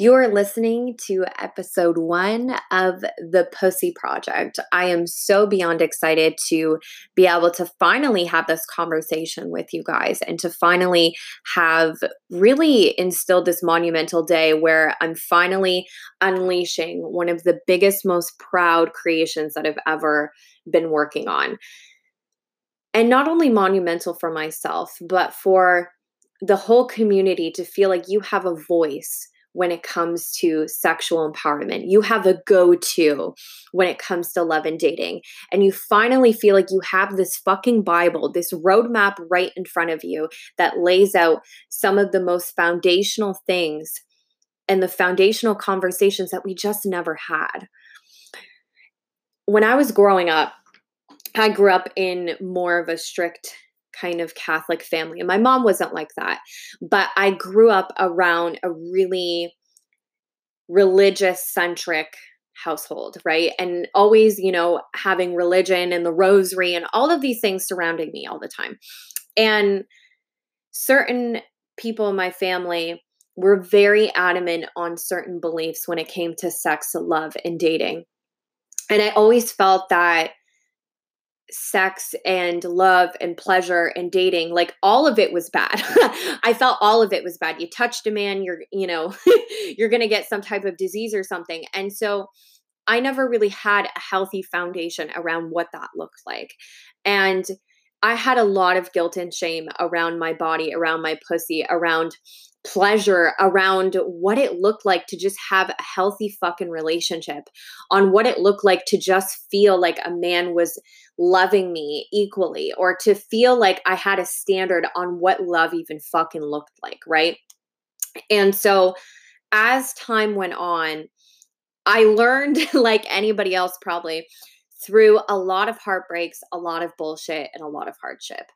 You are listening to episode one of the Pussy Project. I am so beyond excited to be able to finally have this conversation with you guys and to finally have really instilled this monumental day where I'm finally unleashing one of the biggest, most proud creations that I've ever been working on. And not only monumental for myself, but for the whole community to feel like you have a voice when it comes to sexual empowerment. You have a go to when it comes to love and dating. And you finally feel like you have this fucking Bible, this roadmap right in front of you that lays out some of the most foundational things and the foundational conversations that we just never had. When I was growing up, I grew up in more of a strict kind of Catholic family. And my mom wasn't like that. But I grew up around a really religious centric household, right? And always, you know, having religion and the rosary and all of these things surrounding me all the time. And certain people in my family were very adamant on certain beliefs when it came to sex, love, and dating. And I always felt that sex and love and pleasure and dating like all of it was bad. I felt all of it was bad. You touched a man you're you know you're going to get some type of disease or something. And so i never really had a healthy foundation around what that looked like. And i had a lot of guilt and shame around my body around my pussy around pleasure around what it looked like to just have a healthy fucking relationship, on what it looked like to just feel like a man was loving me equally, or to feel like I had a standard on what love even fucking looked like, right? And so as time went on, I learned, like anybody else probably, through a lot of heartbreaks, a lot of bullshit, and a lot of hardship.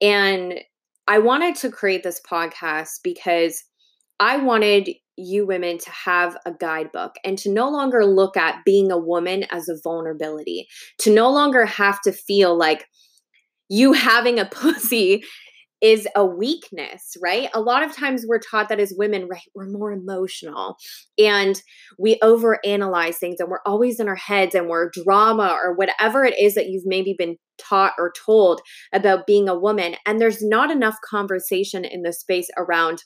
And I wanted to create this podcast because I wanted you women to have a guidebook and to no longer look at being a woman as a vulnerability, to no longer have to feel like you having a pussy is a weakness, right? A lot of times we're taught that as women, right, we're more emotional and we overanalyze things and we're always in our heads and we're drama or whatever it is that you've maybe been taught or told about being a woman. And there's not enough conversation in the space around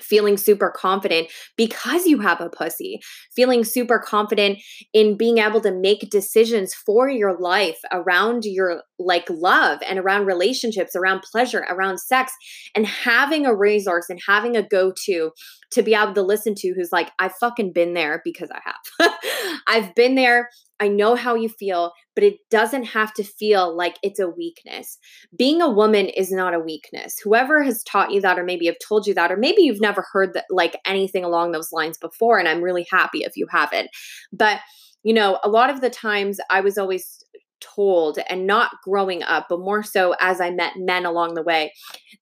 feeling super confident because you have a pussy, feeling super confident in being able to make decisions for your life around your like love and around relationships, around pleasure, around sex, and having a resource and having a go to to be able to listen to who's like, I've fucking been there because I have. I've been there. I know how you feel, but it doesn't have to feel like it's a weakness. Being a woman is not a weakness. Whoever has taught you that, or maybe have told you that, or maybe you've never heard that, like anything along those lines before, and I'm really happy if you haven't. But you know, a lot of the times I was always told and not growing up but more so as i met men along the way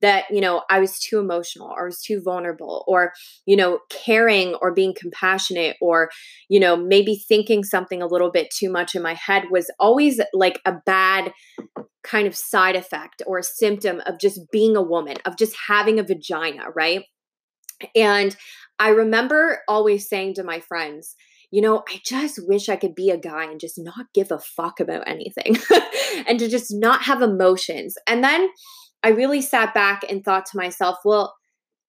that you know i was too emotional or I was too vulnerable or you know caring or being compassionate or you know maybe thinking something a little bit too much in my head was always like a bad kind of side effect or a symptom of just being a woman of just having a vagina right? And i remember always saying to my friends you know, I just wish I could be a guy and just not give a fuck about anything and to just not have emotions. And then I really sat back and thought to myself, well,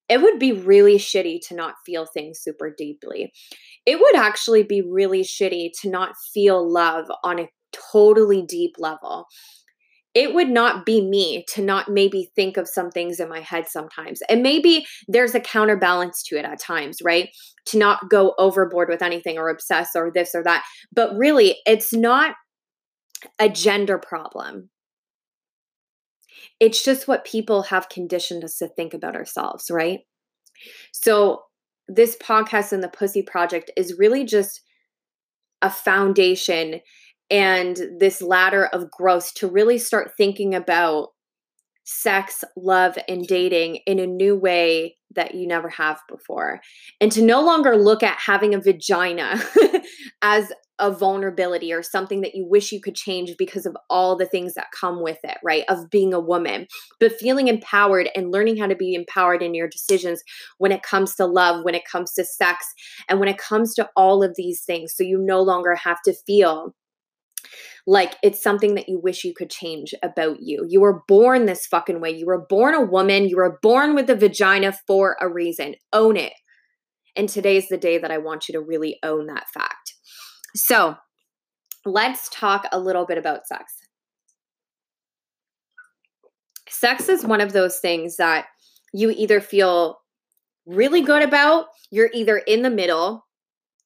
it would be really shitty to not feel things super deeply. It would actually be really shitty to not feel love on a totally deep level it would not be me to not maybe think of some things in my head sometimes. And maybe there's a counterbalance to it at times, right? To not go overboard with anything or obsess or this or that. But really, it's not a gender problem. It's just what people have conditioned us to think about ourselves, right? So, this podcast and the Pussy Project is really just a foundation and this ladder of growth to really start thinking about sex, love, and dating in a new way that you never have before. And to no longer look at having a vagina as a vulnerability or something that you wish you could change because of all the things that come with it, right? Of being a woman, but feeling empowered and learning how to be empowered in your decisions when it comes to love, when it comes to sex, and when it comes to all of these things. So you no longer have to feel like it's something that you wish you could change about you. You were born this fucking way. You were born a woman. You were born with a vagina for a reason. Own it. And today's the day that I want you to really own that fact. So let's talk a little bit about sex. Sex is one of those things that you either feel really good about, you're either in the middle,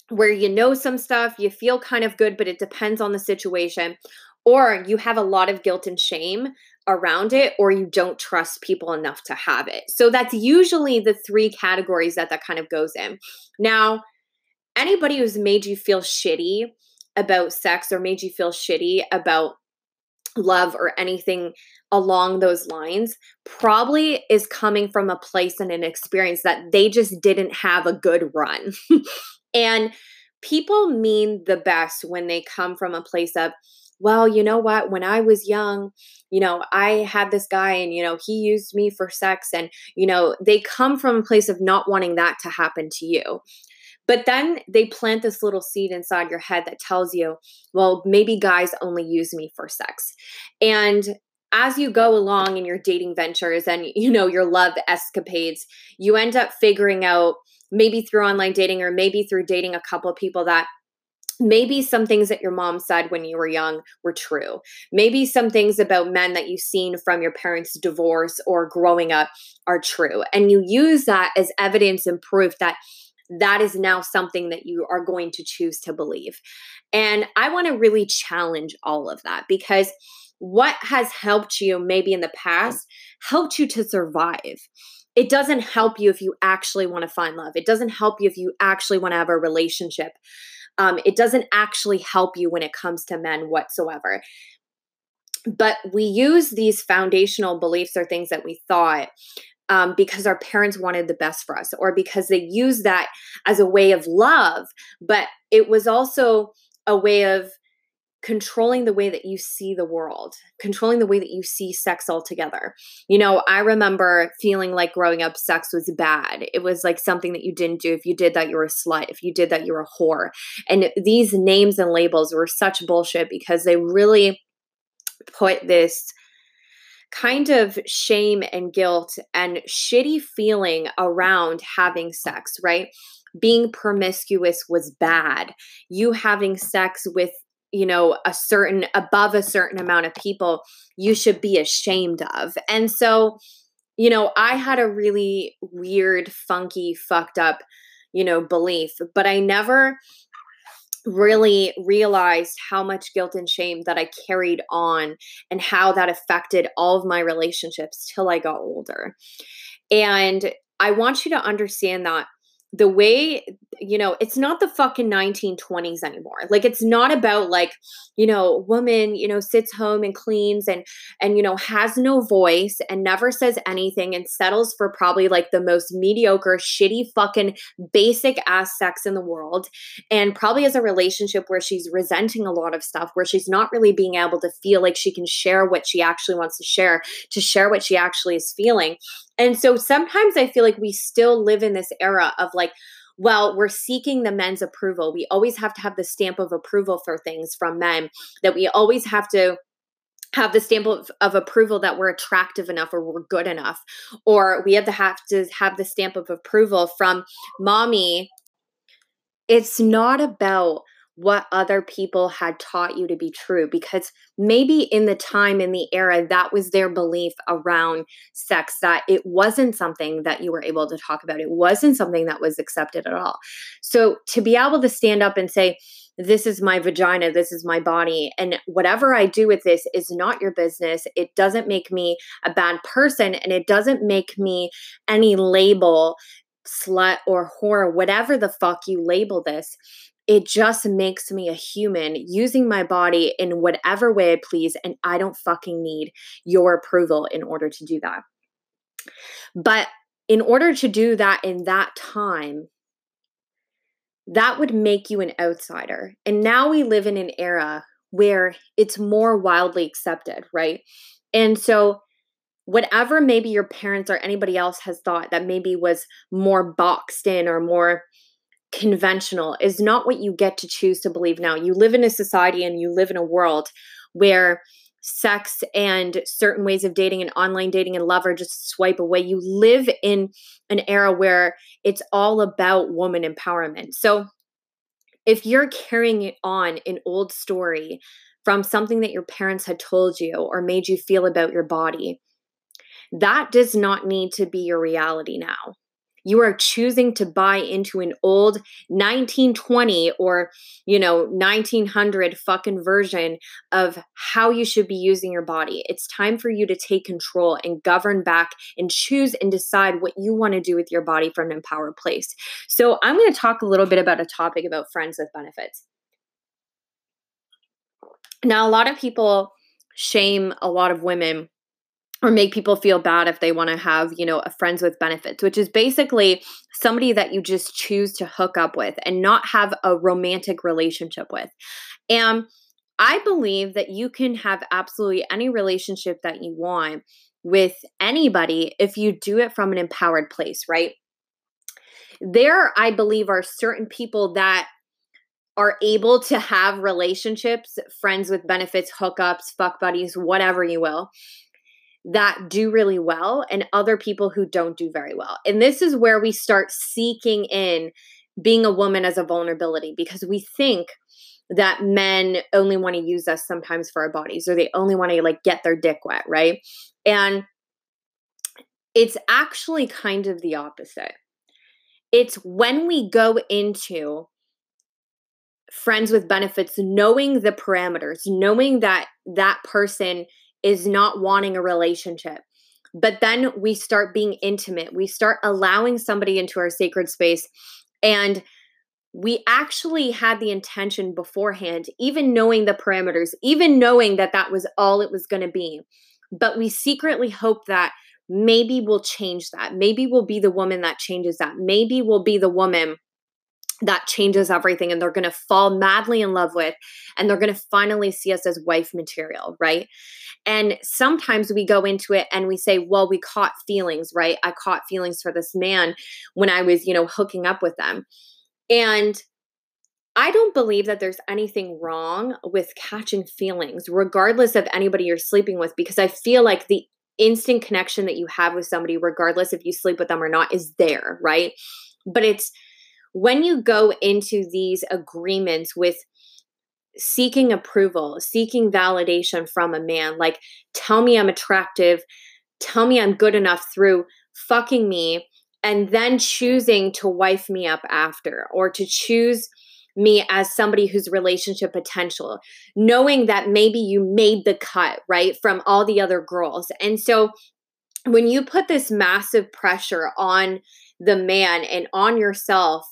where you know some stuff, you feel kind of good, but it depends on the situation, or you have a lot of guilt and shame around it, or you don't trust people enough to have it. So that's usually the three categories that that kind of goes in. Now, anybody who's made you feel shitty about sex or made you feel shitty about love or anything along those lines probably is coming from a place and an experience that they just didn't have a good run. and people mean the best when they come from a place of, well, you know what? When I was young, you know, I had this guy and, you know, he used me for sex. And, you know, they come from a place of not wanting that to happen to you. But then they plant this little seed inside your head that tells you, well, maybe guys only use me for sex. And as you go along in your dating ventures and you know your love escapades, you end up figuring out maybe through online dating or maybe through dating a couple of people that maybe some things that your mom said when you were young were true. Maybe some things about men that you've seen from your parents' divorce or growing up are true. And you use that as evidence and proof that that is now something that you are going to choose to believe. And I want to really challenge all of that because what has helped you maybe in the past helped you to survive. It doesn't help you if you actually want to find love. It doesn't help you if you actually want to have a relationship. Um, it doesn't actually help you when it comes to men whatsoever. But we use these foundational beliefs or things that we thought um, because our parents wanted the best for us or because they used that as a way of love. But it was also a way of controlling the way that you see the world, controlling the way that you see sex altogether. You know, I remember feeling like growing up, sex was bad. It was like something that you didn't do. If you did that, you were a slut. If you did that, you were a whore. And these names and labels were such bullshit because they really put this kind of shame and guilt and shitty feeling around having sex, right? Being promiscuous was bad. You having sex with you know a certain above a certain amount of people you should be ashamed of and so you know i had a really weird funky fucked up you know belief but i never really realized how much guilt and shame that I carried on and how that affected all of my relationships till I got older. And I want you to understand that the way you know it's not the fucking 1920s anymore. Like it's not about like you know woman you know sits home and cleans and and you know has no voice and never says anything and settles for probably like the most mediocre shitty fucking basic ass sex in the world. And probably has a relationship where she's resenting a lot of stuff where she's not really being able to feel like she can share what she actually wants to share to share what she actually is feeling and so sometimes I feel like we still live in this era of like, well, we're seeking the men's approval. We always have to have the stamp of approval for things from men, that we always have to have the stamp of, of, approval that we're attractive enough or we're good enough or we have to have to have the stamp of approval from mommy it's not about what other people had taught you to be true because maybe in the time in the era that was their belief around sex that it wasn't something that you were able to talk about. It wasn't something that was accepted at all. So to be able to stand up and say this is my vagina this is my body and whatever i do with this is not your business. It doesn't make me a bad person and it doesn't make me any label slut or whore whatever the fuck you label this it just makes me a human using my body in whatever way I please. And I don't fucking need your approval in order to do that. But in order to do that in that time, that would make you an outsider. And now we live in an era where it's more wildly accepted, right? And so, whatever maybe your parents or anybody else has thought that maybe was more boxed in or more conventional is not what you get to choose to believe now. You live in a society and you live in a world where sex and certain ways of dating and online dating and love are just swipe away. You live in an era where it's all about woman empowerment. So if you're carrying on an old story from something that your parents had told you or made you feel about your body, that does not need to be your reality now. You are choosing to buy into an old 1920 or, you know, 1900 fucking version of how you should be using your body. It's time for you to take control and govern back and choose and decide what you want to do with your body from an empowered place. So, I'm going to talk a little bit about a topic about friends with benefits. Now, a lot of people shame a lot of women or make people feel bad if they want to have, you know, a friends with benefits, which is basically somebody that you just choose to hook up with and not have a romantic relationship with. And I believe that you can have absolutely any relationship that you want with anybody if you do it from an empowered place, right? There, I believe, are certain people that are able to have relationships, friends with benefits, hookups, fuck buddies, whatever you will that do really well and other people who don't do very well. And this is where we start seeking in being a woman as a vulnerability because we think that men only want to use us sometimes for our bodies or they only want to like get their dick wet, right? And it's actually kind of the opposite. It's when we go into friends with benefits knowing the parameters, knowing that that person is not wanting a relationship. But then we start being intimate. We start allowing somebody into our sacred space. And we actually had the intention beforehand, even knowing the parameters, even knowing that that was all it was going to be. But we secretly hope that maybe we'll change that. Maybe we'll be the woman that changes that. Maybe we'll be the woman that changes everything and they're going to fall madly in love with and they're going to finally see us as wife material, right? And sometimes we go into it and we say, well, we caught feelings, right? I caught feelings for this man when I was, you know, hooking up with them. And I don't believe that there's anything wrong with catching feelings, regardless of anybody you're sleeping with, because I feel like the instant connection that you have with somebody, regardless if you sleep with them or not, is there, right? But it's when you go into these agreements with seeking approval, seeking validation from a man, like, tell me I'm attractive, tell me I'm good enough through fucking me, and then choosing to wife me up after or to choose me as somebody whose relationship potential, knowing that maybe you made the cut, right, from all the other girls. And so when you put this massive pressure on the man and on yourself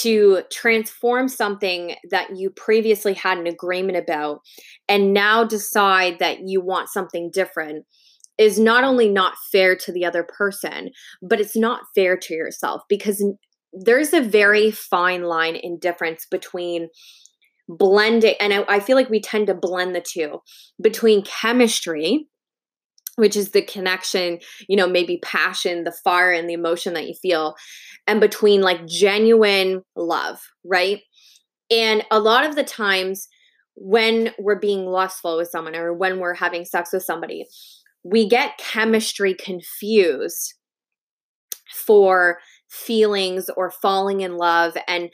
to transform something that you previously had an agreement about and now decide that you want something different is not only not fair to the other person, but it's not fair to yourself because there's a very fine line in difference between blending, and I, I feel like we tend to blend the two between chemistry which is the connection, you know, maybe passion, the fire and the emotion that you feel, and between like genuine love, right? And a lot of the times when we're being lustful with someone or when we're having sex with somebody, we get chemistry confused for feelings or falling in love and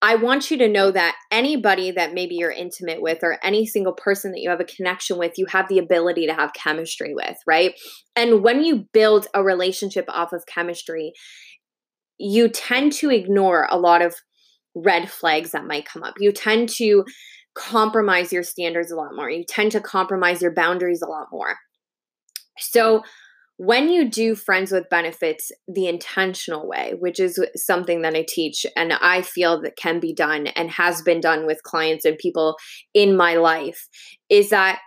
I want you to know that anybody that maybe you're intimate with or any single person that you have a connection with, you have the ability to have chemistry with, right? And when you build a relationship off of chemistry, you tend to ignore a lot of red flags that might come up. You tend to compromise your standards a lot more. You tend to compromise your boundaries a lot more. So, when you do friends with benefits the intentional way, which is something that I teach and I feel that can be done and has been done with clients and people in my life, is that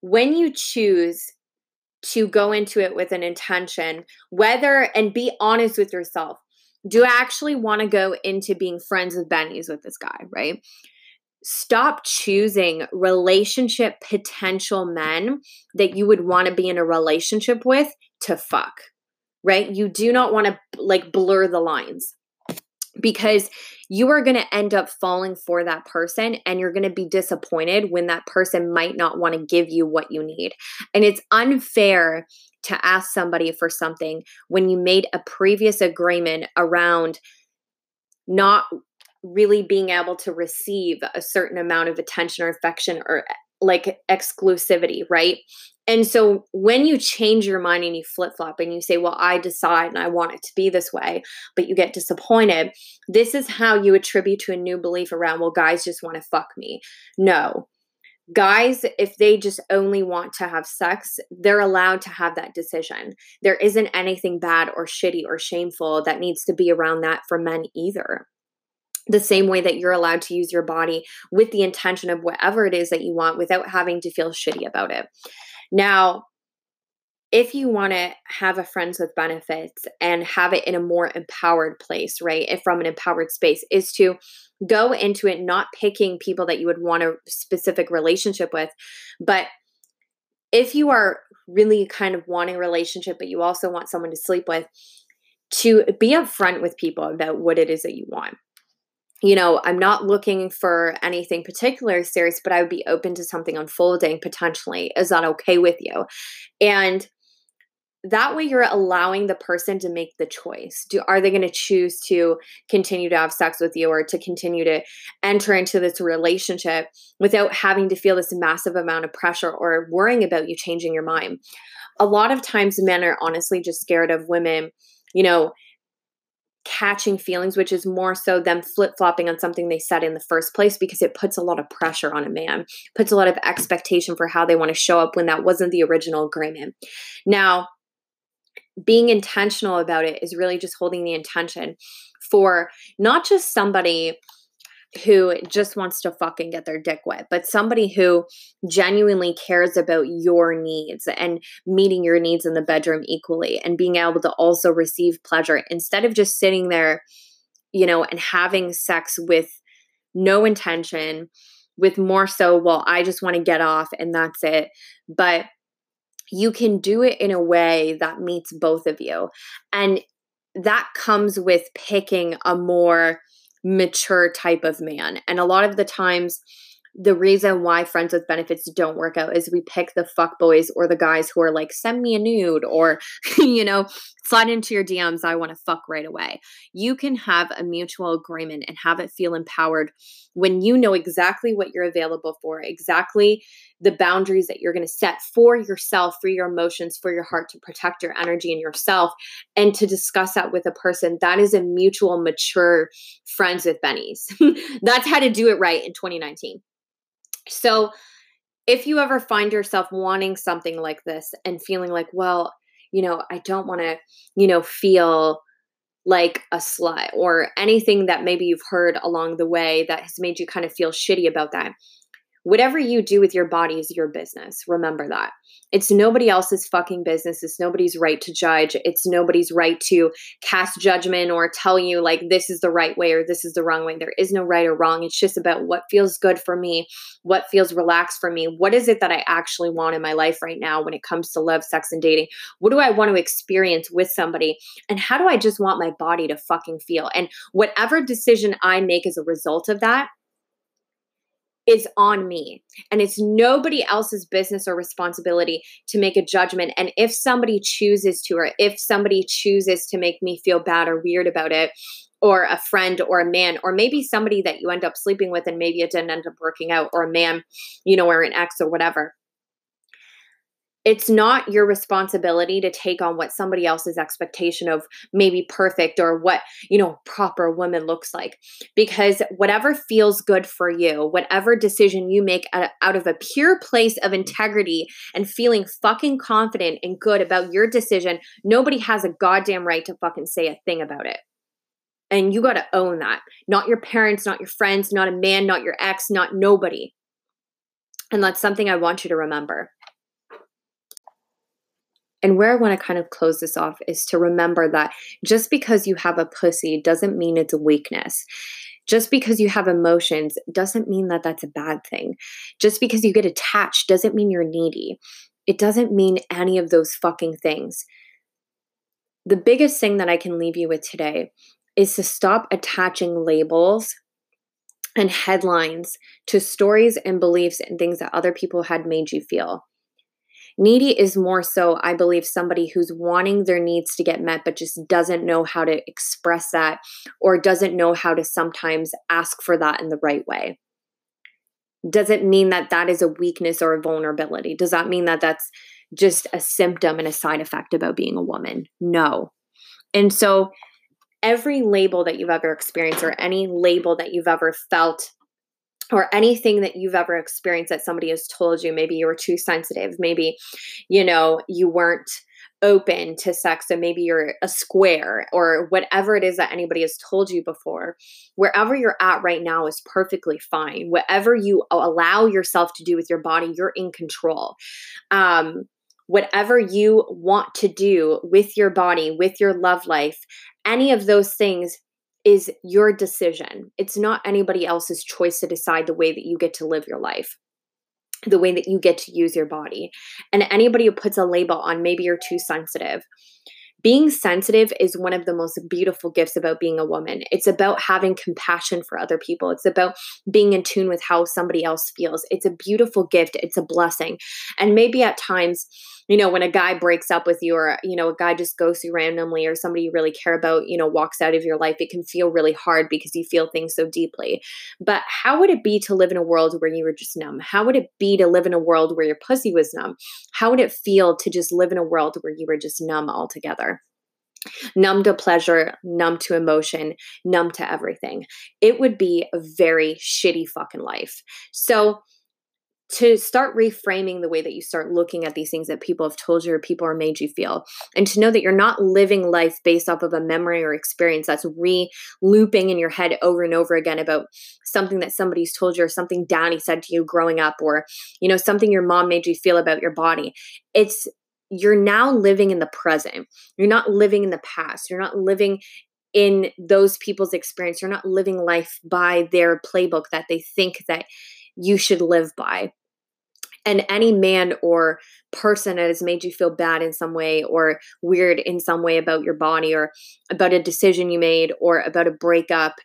when you choose to go into it with an intention, whether and be honest with yourself, do I actually want to go into being friends with Benny's with this guy, right? Stop choosing relationship potential men that you would want to be in a relationship with to fuck, right? You do not want to like blur the lines because you are going to end up falling for that person and you're going to be disappointed when that person might not want to give you what you need. And it's unfair to ask somebody for something when you made a previous agreement around not really being able to receive a certain amount of attention or affection or eh, like exclusivity, right? And so when you change your mind and you flip flop and you say, Well, I decide and I want it to be this way, but you get disappointed, this is how you attribute to a new belief around, Well, guys just want to fuck me. No. Guys, if they just only want to have sex, they're allowed to have that decision. There isn't anything bad or shitty or shameful that needs to be around that for men either the same way that you're allowed to use your body with the intention of whatever it is that you want without having to feel shitty about it. Now, if you want to have a friends with benefits and have it in a more empowered place, right? If from an empowered space, is to go into it not picking people that you would want a specific relationship with, but if you are really kind of wanting a relationship, but you also want someone to sleep with, to be upfront with people about what it is that you want you know, I'm not looking for anything particular serious, but I would be open to something unfolding potentially. Is that okay with you? And that way you're allowing the person to make the choice. Do are they going to choose to continue to have sex with you or to continue to enter into this relationship without having to feel this massive amount of pressure or worrying about you changing your mind? A lot of times men are honestly just scared of women, you know, catching feelings, which is more so them flip flopping on something they said in the first place because it puts a lot of pressure on a man, puts a lot of expectation for how they want to show up when that wasn't the original agreement. Now, being intentional about it is really just holding the intention for not just somebody who just wants to fucking get their dick wet, but somebody who genuinely cares about your needs and meeting your needs in the bedroom equally and being able to also receive pleasure instead of just sitting there, you know, and having sex with no intention, with more so, well, I just want to get off and that's it. But you can do it in a way that meets both of you. And that comes with picking a more mature type of man. And a lot of the times, the reason why friends with benefits don't work out is we pick the fuck boys or the guys who are like send me a nude or you know slide into your DMs I want to fuck right away. You can have a mutual agreement and have it feel empowered when you know exactly what you're available for, exactly the boundaries that you're going to set for yourself, for your emotions, for your heart to protect your energy and yourself and to discuss that with a person that is a mutual mature friends with bennies. That's how to do it right in 2019. So, if you ever find yourself wanting something like this and feeling like, well, you know, I don't want to, you know, feel like a slut or anything that maybe you've heard along the way that has made you kind of feel shitty about that, Whatever you do with your body is your business. Remember that. It's nobody else's fucking business. It's nobody's right to judge. It's nobody's right to cast judgment or tell you, like, this is the right way or this is the wrong way. There is no right or wrong. It's just about what feels good for me, what feels relaxed for me. What is it that I actually want in my life right now when it comes to love, sex, and dating? What do I want to experience with somebody? And how do I just want my body to fucking feel? And whatever decision I make as a result of that, is on me. And it's nobody else's business or responsibility to make a judgment. And if somebody chooses to, or if somebody chooses to make me feel bad or weird about it, or a friend or a man, or maybe somebody that you end up sleeping with and maybe it didn't end up working out, or a man, you know, or an ex or whatever it's not your responsibility to take on what somebody else's expectation of maybe perfect or what you know proper woman looks like. Because whatever feels good for you whatever decision you make out of a pure place of integrity and feeling fucking confident and good about your decision nobody has a goddamn right to fucking say a thing about it. And you got to own that. Not your parents not your friends not a man not your ex not nobody. And that's something i want you to remember And where I want to kind of close this off is to remember that just because you have a pussy doesn't mean it's a weakness. Just because you have emotions doesn't mean that that's a bad thing. Just because you get attached doesn't mean you're needy. It doesn't mean any of those fucking things. The biggest thing that I can leave you with today is to stop attaching labels and headlines to stories and beliefs and things that other people had made you feel. Needy is more so, I believe, somebody who's wanting their needs to get met, but just doesn't know how to express that or doesn't know how to sometimes ask for that in the right way. Does it mean that that is a weakness or a vulnerability? Does that mean that that's just a symptom and a side effect about being a woman? No. And so, every label that you've ever experienced or any label that you've ever felt or anything that you've ever experienced that somebody has told you maybe you were too sensitive maybe you know you weren't open to sex so maybe you're a square or whatever it is that anybody has told you before wherever you're at right now is perfectly fine. Whatever you allow yourself to do with your body you're in control. Um whatever you want to do with your body with your love life any of those things is your decision. It's not anybody else's choice to decide the way that you get to live your life, the way that you get to use your body. And anybody who puts a label on, maybe you're too sensitive. Being sensitive is one of the most beautiful gifts about being a woman. It's about having compassion for other people. It's about being in tune with how somebody else feels. It's a beautiful gift. It's a blessing. And maybe at times, you know, when a guy breaks up with you or, you know, a guy just goes you randomly or somebody you really care about, you know, walks out of your life, it can feel really hard because you feel things so deeply. But how would it be to live in a world where you were just numb? How would it be to live in a world where your pussy was numb? How would it feel to just live in a world where you were just numb altogether? numb to pleasure, numb to emotion, numb to everything. It would be a very shitty fucking life. So, to start reframing the way that you start looking at these things that people have told you or people are made you feel. And to know that you're not living life based off of a memory or experience that's re looping in your head over and over again about something that somebody's told you or something daddy said to you growing up or you know something your mom made you feel about your body. It's you're now living in the present. You're not living in the past. You're not living in those people's experience. You're not living life by their playbook that they think that you should live by and any man or person that has made you feel bad in some way or weird in some way about your body or about a decision you made or about a breakup,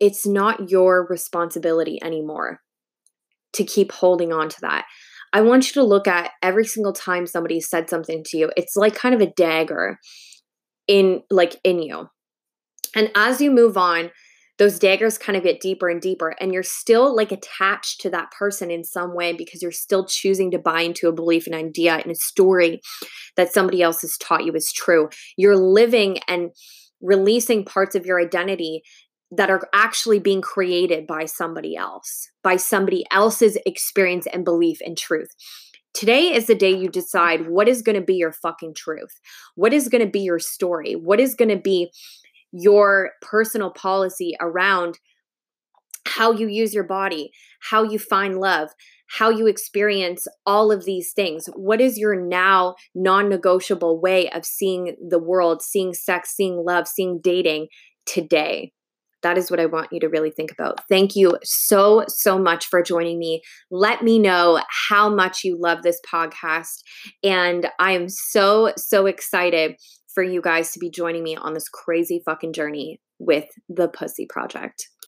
it's not your responsibility anymore to keep holding on to that. I want you to look at every single time somebody said something to you, it's like kind of a dagger in like in you. And as you move on, those daggers kind of get deeper and deeper and you're still like attached to that person in some way because you're still choosing to buy into a belief an idea and a story that somebody else has taught you is true you're living and releasing parts of your identity that are actually being created by somebody else by somebody else's experience and belief and truth Today is the day you decide what is going to be your fucking truth. What is going to be your story? What is going to be your personal policy around how you use your body, how you find love, how you experience all of these things. What is your now non negotiable way of seeing the world, seeing sex, seeing love, seeing dating today? That is what I want you to really think about. Thank you so, so much for joining me. Let me know how much you love this podcast. And I am so, so excited for you guys to be joining me on this crazy fucking journey with the Pussy Project.